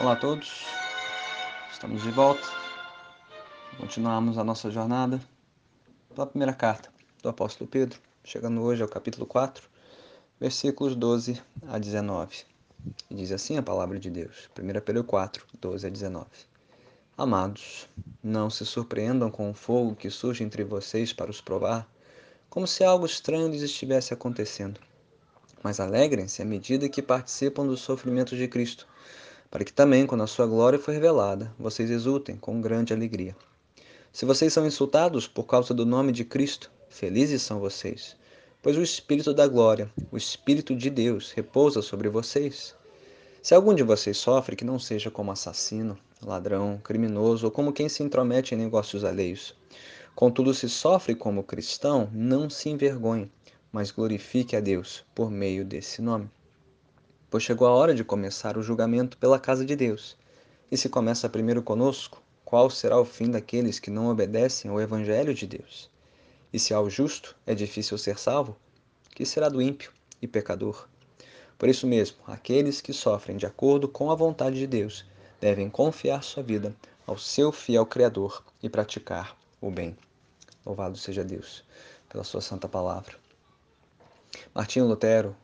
Olá a todos, estamos de volta. Continuamos a nossa jornada pela primeira carta do apóstolo Pedro, chegando hoje ao capítulo 4, versículos 12 a 19. E diz assim a palavra de Deus, 1 Pedro 4, 12 a 19. Amados, não se surpreendam com o fogo que surge entre vocês para os provar, como se algo estranho lhes estivesse acontecendo. Mas alegrem-se à medida que participam dos sofrimentos de Cristo para que também, quando a sua glória for revelada, vocês exultem com grande alegria. Se vocês são insultados por causa do nome de Cristo, felizes são vocês, pois o Espírito da glória, o Espírito de Deus, repousa sobre vocês. Se algum de vocês sofre, que não seja como assassino, ladrão, criminoso ou como quem se intromete em negócios alheios. Contudo, se sofre como cristão, não se envergonhe, mas glorifique a Deus por meio desse nome pois chegou a hora de começar o julgamento pela casa de Deus. E se começa primeiro conosco, qual será o fim daqueles que não obedecem ao Evangelho de Deus? E se ao justo é difícil ser salvo, que será do ímpio e pecador? Por isso mesmo, aqueles que sofrem de acordo com a vontade de Deus devem confiar sua vida ao seu fiel Criador e praticar o bem. Louvado seja Deus pela sua santa palavra. Martinho Lutero,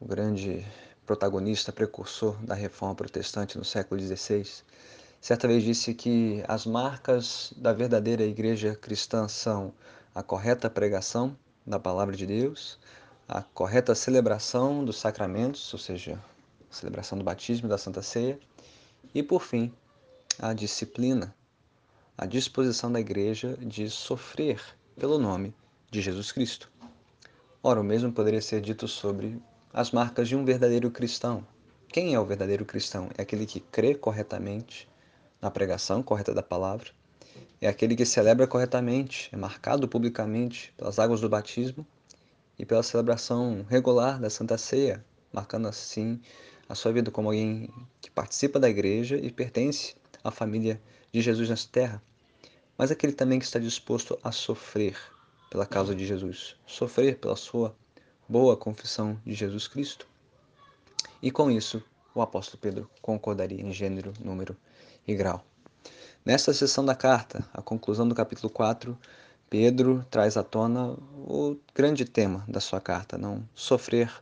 o grande protagonista precursor da reforma protestante no século XVI, certa vez disse que as marcas da verdadeira igreja cristã são a correta pregação da palavra de Deus, a correta celebração dos sacramentos, ou seja, a celebração do batismo e da Santa Ceia, e por fim, a disciplina, a disposição da igreja de sofrer pelo nome de Jesus Cristo. Ora, o mesmo poderia ser dito sobre as marcas de um verdadeiro cristão. Quem é o verdadeiro cristão? É aquele que crê corretamente na pregação correta da palavra, é aquele que celebra corretamente, é marcado publicamente pelas águas do batismo e pela celebração regular da Santa Ceia, marcando assim a sua vida como alguém que participa da igreja e pertence à família de Jesus nessa terra. Mas aquele também que está disposto a sofrer pela causa de Jesus, sofrer pela sua boa confissão de Jesus Cristo. E com isso, o apóstolo Pedro concordaria em gênero, número e grau. Nesta sessão da carta, a conclusão do capítulo 4, Pedro traz à tona o grande tema da sua carta, não sofrer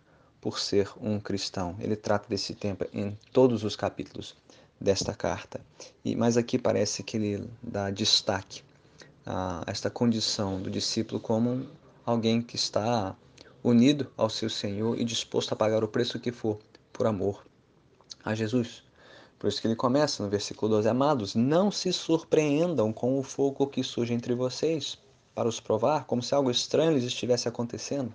por ser um cristão. Ele trata desse tema em todos os capítulos desta carta. E mas aqui parece que ele dá destaque a esta condição do discípulo como alguém que está unido ao seu Senhor e disposto a pagar o preço que for por amor a Jesus. Por isso que ele começa no versículo 12: Amados, não se surpreendam com o fogo que surge entre vocês para os provar, como se algo estranho lhes estivesse acontecendo.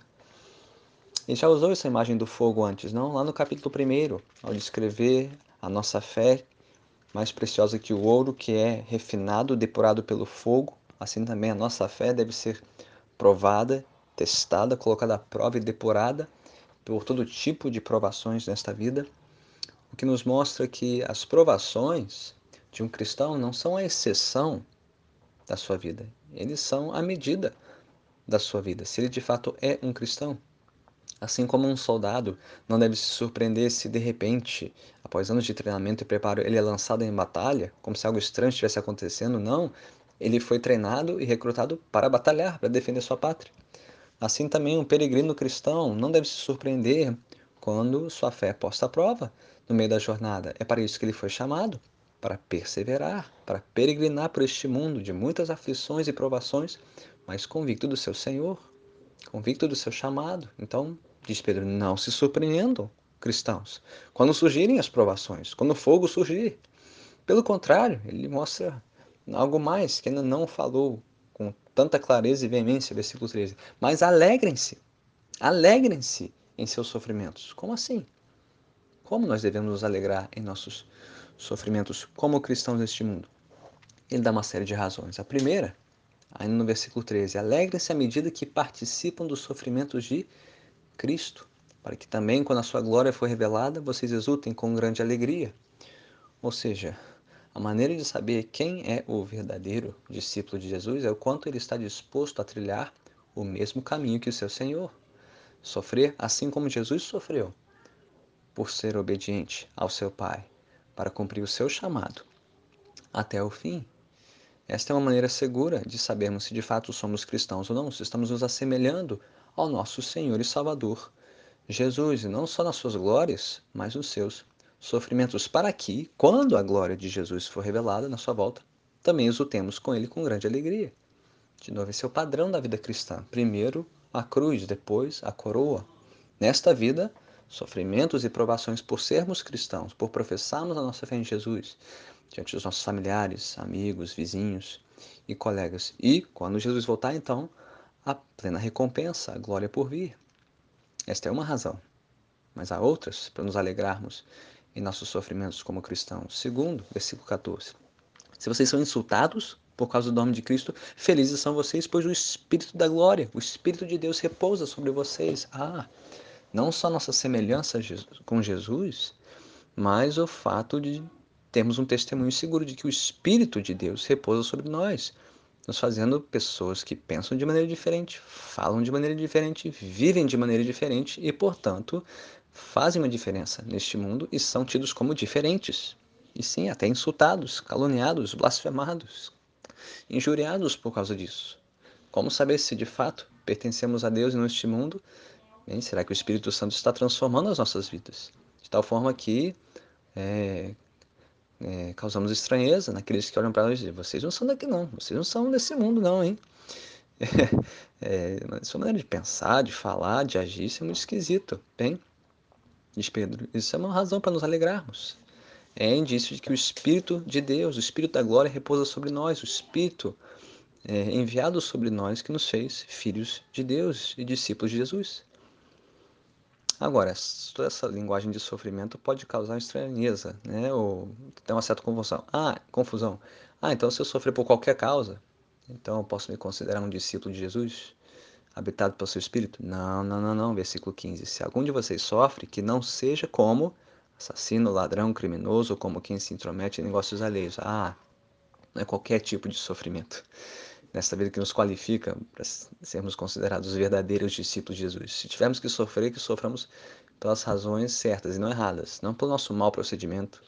Ele já usou essa imagem do fogo antes, não? Lá no capítulo 1, ao descrever a nossa fé mais preciosa que o ouro, que é refinado, depurado pelo fogo, assim também a nossa fé deve ser provada testada, colocada à prova e depurada por todo tipo de provações nesta vida, o que nos mostra que as provações de um cristão não são a exceção da sua vida, eles são a medida da sua vida, se ele de fato é um cristão. Assim como um soldado não deve se surpreender se de repente, após anos de treinamento e preparo, ele é lançado em batalha, como se algo estranho estivesse acontecendo, não. Ele foi treinado e recrutado para batalhar, para defender sua pátria. Assim também um peregrino cristão não deve se surpreender quando sua fé é posta à prova no meio da jornada. É para isso que ele foi chamado, para perseverar, para peregrinar por este mundo de muitas aflições e provações, mas convicto do seu Senhor, convicto do seu chamado. Então, diz Pedro, não se surpreendam, cristãos, quando surgirem as provações, quando o fogo surgir. Pelo contrário, ele mostra algo mais que ainda não falou com tanta clareza e veemência, versículo 13. Mas alegrem-se, alegrem-se em seus sofrimentos. Como assim? Como nós devemos nos alegrar em nossos sofrimentos como cristãos neste mundo? Ele dá uma série de razões. A primeira, ainda no versículo 13, alegrem-se à medida que participam dos sofrimentos de Cristo, para que também, quando a sua glória for revelada, vocês exultem com grande alegria. Ou seja, a maneira de saber quem é o verdadeiro discípulo de Jesus é o quanto ele está disposto a trilhar o mesmo caminho que o seu Senhor. Sofrer assim como Jesus sofreu, por ser obediente ao seu Pai, para cumprir o seu chamado até o fim. Esta é uma maneira segura de sabermos se de fato somos cristãos ou não, se estamos nos assemelhando ao nosso Senhor e Salvador, Jesus, e não só nas suas glórias, mas nos seus sofrimentos, para que, quando a glória de Jesus for revelada na sua volta, também exultemos com ele com grande alegria. De novo, esse é o padrão da vida cristã. Primeiro a cruz, depois a coroa. Nesta vida, sofrimentos e provações por sermos cristãos, por professarmos a nossa fé em Jesus, diante dos nossos familiares, amigos, vizinhos e colegas. E, quando Jesus voltar, então, a plena recompensa, a glória por vir. Esta é uma razão, mas há outras para nos alegrarmos em nossos sofrimentos como cristãos. Segundo, versículo 14. Se vocês são insultados por causa do nome de Cristo, felizes são vocês, pois o Espírito da glória, o Espírito de Deus repousa sobre vocês. Ah, não só nossa semelhança com Jesus, mas o fato de temos um testemunho seguro de que o Espírito de Deus repousa sobre nós, nos fazendo pessoas que pensam de maneira diferente, falam de maneira diferente, vivem de maneira diferente e, portanto, fazem uma diferença neste mundo e são tidos como diferentes. E sim, até insultados, caluniados, blasfemados, injuriados por causa disso. Como saber se de fato pertencemos a Deus neste mundo? Bem, será que o Espírito Santo está transformando as nossas vidas? De tal forma que é, é, causamos estranheza naqueles que olham para nós e dizem, vocês não são daqui não, vocês não são desse mundo não, hein? É, é, sua maneira de pensar, de falar, de agir, isso é muito esquisito, bem? Diz Pedro, isso é uma razão para nos alegrarmos. É indício de que o Espírito de Deus, o Espírito da glória repousa sobre nós, o Espírito é, enviado sobre nós que nos fez filhos de Deus e discípulos de Jesus. Agora, toda essa linguagem de sofrimento pode causar estranheza, né? Ou ter uma certa confusão. Ah, confusão. Ah, então se eu sofrer por qualquer causa, então eu posso me considerar um discípulo de Jesus, habitado pelo seu Espírito? Não, não, não, não. Versículo 15. Se algum de vocês sofre, que não seja como assassino, ladrão, criminoso, ou como quem se intromete em negócios alheios. Ah, não é qualquer tipo de sofrimento nesta vida que nos qualifica para sermos considerados verdadeiros discípulos de Jesus. Se tivermos que sofrer, que soframos pelas razões certas e não erradas, não pelo nosso mau procedimento,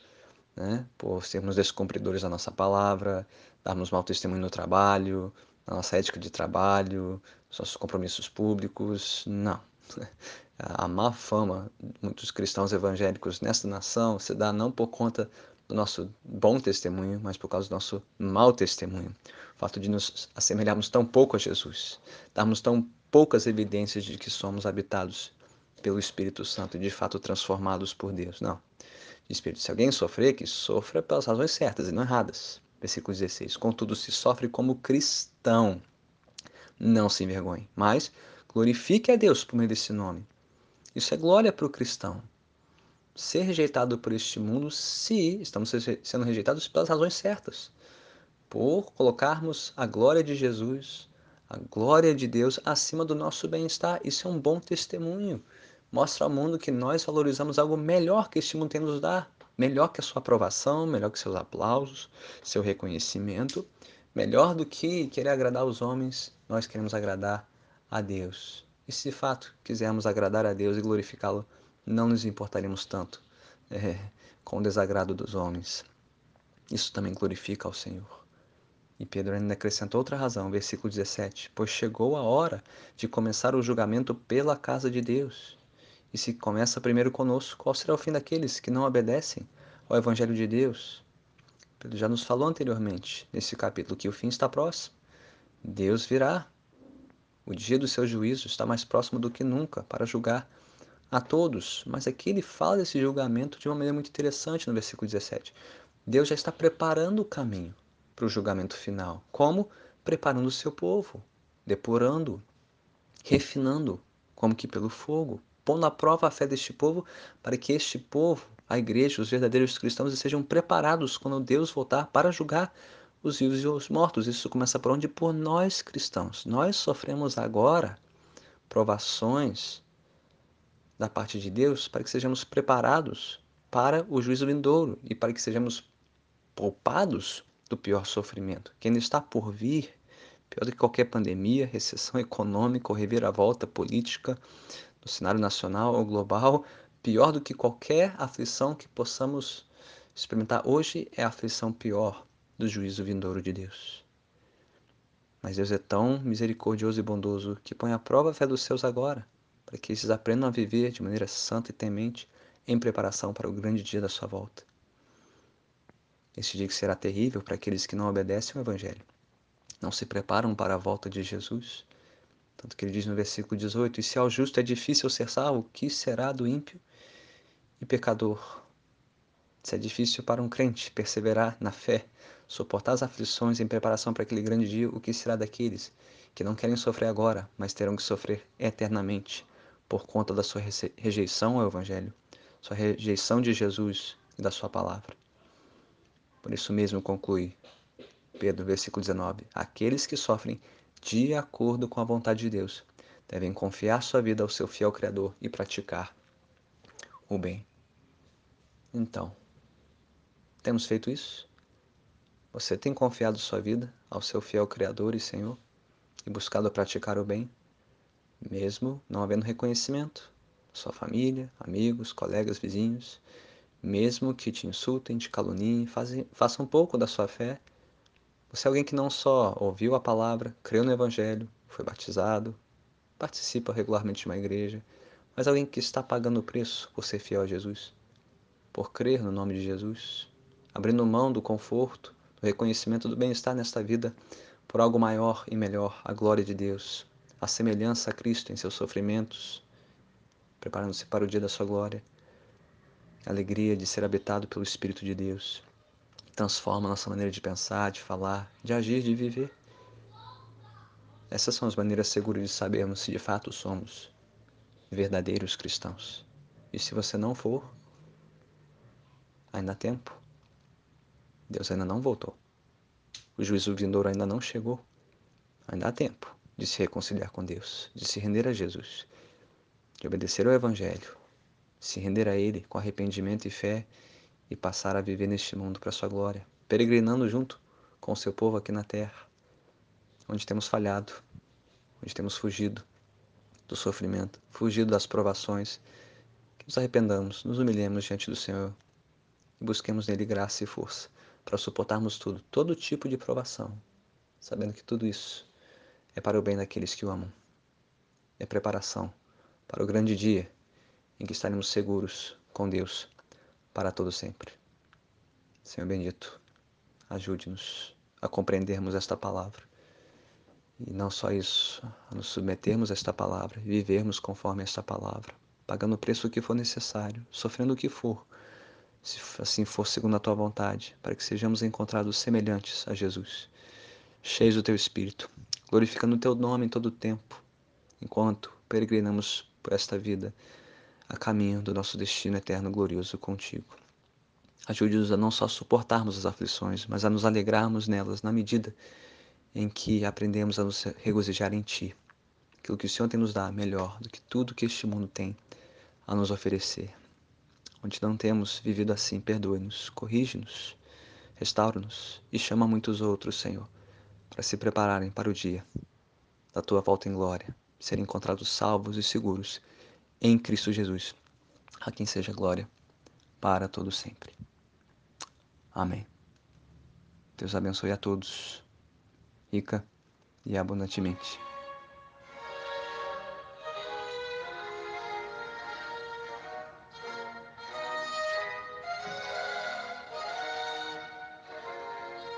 né? por sermos descumpridores da nossa palavra, darmos mau testemunho no trabalho, na nossa ética de trabalho, nos nossos compromissos públicos, não. A má fama de muitos cristãos evangélicos nesta nação se dá não por conta do nosso bom testemunho, mas por causa do nosso mau testemunho. O fato de nos assemelharmos tão pouco a Jesus, darmos tão poucas evidências de que somos habitados pelo Espírito Santo e de fato transformados por Deus. Não. Espírito, se alguém sofrer, que sofra pelas razões certas e não erradas. Versículo 16. Contudo, se sofre como cristão, não se envergonhe, mas glorifique a Deus por meio desse nome. Isso é glória para o cristão ser rejeitado por este mundo se estamos sendo rejeitados pelas razões certas. Por colocarmos a glória de Jesus, a glória de Deus acima do nosso bem-estar. Isso é um bom testemunho. Mostra ao mundo que nós valorizamos algo melhor que este mundo tem nos dar. Melhor que a sua aprovação, melhor que seus aplausos, seu reconhecimento. Melhor do que querer agradar os homens, nós queremos agradar a Deus. E se de fato quisermos agradar a Deus e glorificá-lo, não nos importaremos tanto é, com o desagrado dos homens. Isso também glorifica ao Senhor. E Pedro ainda acrescenta outra razão, versículo 17: Pois chegou a hora de começar o julgamento pela casa de Deus. E se começa primeiro conosco, qual será o fim daqueles que não obedecem ao Evangelho de Deus? Pedro já nos falou anteriormente, nesse capítulo, que o fim está próximo. Deus virá. O dia do seu juízo está mais próximo do que nunca para julgar a todos, mas aqui ele fala desse julgamento de uma maneira muito interessante no versículo 17. Deus já está preparando o caminho para o julgamento final. Como? Preparando o seu povo, depurando, refinando, como que pelo fogo, pondo à prova a fé deste povo, para que este povo, a igreja, os verdadeiros cristãos, sejam preparados quando Deus voltar para julgar os vivos e os mortos. Isso começa por onde? Por nós cristãos. Nós sofremos agora provações, da parte de Deus para que sejamos preparados para o juízo vindouro e para que sejamos poupados do pior sofrimento, que ainda está por vir, pior do que qualquer pandemia, recessão econômica ou reviravolta política no cenário nacional ou global, pior do que qualquer aflição que possamos Experimentar hoje é a aflição pior do juízo vindouro de Deus. Mas Deus é tão misericordioso e bondoso que põe à prova a fé dos seus agora, para que esses aprendam a viver de maneira santa e temente em preparação para o grande dia da sua volta. Este dia que será terrível para aqueles que não obedecem ao Evangelho, não se preparam para a volta de Jesus. Tanto que ele diz no versículo 18: E se ao justo é difícil ser salvo, o que será do ímpio e pecador? Se é difícil para um crente perseverar na fé, suportar as aflições em preparação para aquele grande dia, o que será daqueles que não querem sofrer agora, mas terão que sofrer eternamente por conta da sua rejeição ao Evangelho, sua rejeição de Jesus e da sua palavra? Por isso mesmo conclui Pedro, versículo 19: Aqueles que sofrem de acordo com a vontade de Deus devem confiar sua vida ao seu fiel Criador e praticar o bem. Então, temos feito isso? Você tem confiado sua vida ao seu fiel Criador e Senhor e buscado praticar o bem, mesmo não havendo reconhecimento? Sua família, amigos, colegas, vizinhos, mesmo que te insultem, te caluniem, façam um pouco da sua fé. Você é alguém que não só ouviu a palavra, creu no Evangelho, foi batizado, participa regularmente de uma igreja, mas alguém que está pagando o preço por ser fiel a Jesus, por crer no nome de Jesus, abrindo mão do conforto, do reconhecimento do bem-estar nesta vida por algo maior e melhor, a glória de Deus, a semelhança a Cristo em seus sofrimentos, preparando-se para o dia da sua glória, a alegria de ser habitado pelo Espírito de Deus, transforma nossa maneira de pensar, de falar, de agir, de viver. Essas são as maneiras seguras de sabermos se de fato somos verdadeiros cristãos. E se você não for, ainda há tempo. Deus ainda não voltou. O juízo vindouro ainda não chegou. Ainda há tempo de se reconciliar com Deus, de se render a Jesus, de obedecer ao Evangelho, se render a Ele com arrependimento e fé e passar a viver neste mundo para Sua glória, peregrinando junto com o seu povo aqui na terra, onde temos falhado, onde temos fugido do sofrimento, fugido das provações, que nos arrependamos, nos humilhemos diante do Senhor busquemos nele graça e força para suportarmos tudo, todo tipo de provação, sabendo que tudo isso é para o bem daqueles que o amam. É preparação para o grande dia em que estaremos seguros com Deus para todo sempre. Senhor bendito, ajude-nos a compreendermos esta palavra. E não só isso, a nos submetermos a esta palavra, vivermos conforme esta palavra, pagando o preço que for necessário, sofrendo o que for, se assim for segundo a tua vontade, para que sejamos encontrados semelhantes a Jesus, cheios do teu Espírito, glorificando o teu nome em todo o tempo, enquanto peregrinamos por esta vida, a caminho do nosso destino eterno glorioso contigo. Ajude-nos a não só suportarmos as aflições, mas a nos alegrarmos nelas na medida em que aprendemos a nos regozijar em Ti. Aquilo que o Senhor tem nos dado melhor do que tudo que este mundo tem a nos oferecer onde não temos vivido assim, perdoe-nos, corrige-nos, restaura-nos e chama muitos outros, Senhor, para se prepararem para o dia da tua volta em glória, serem encontrados salvos e seguros em Cristo Jesus. A quem seja glória para todo sempre. Amém. Deus abençoe a todos, rica e abundantemente.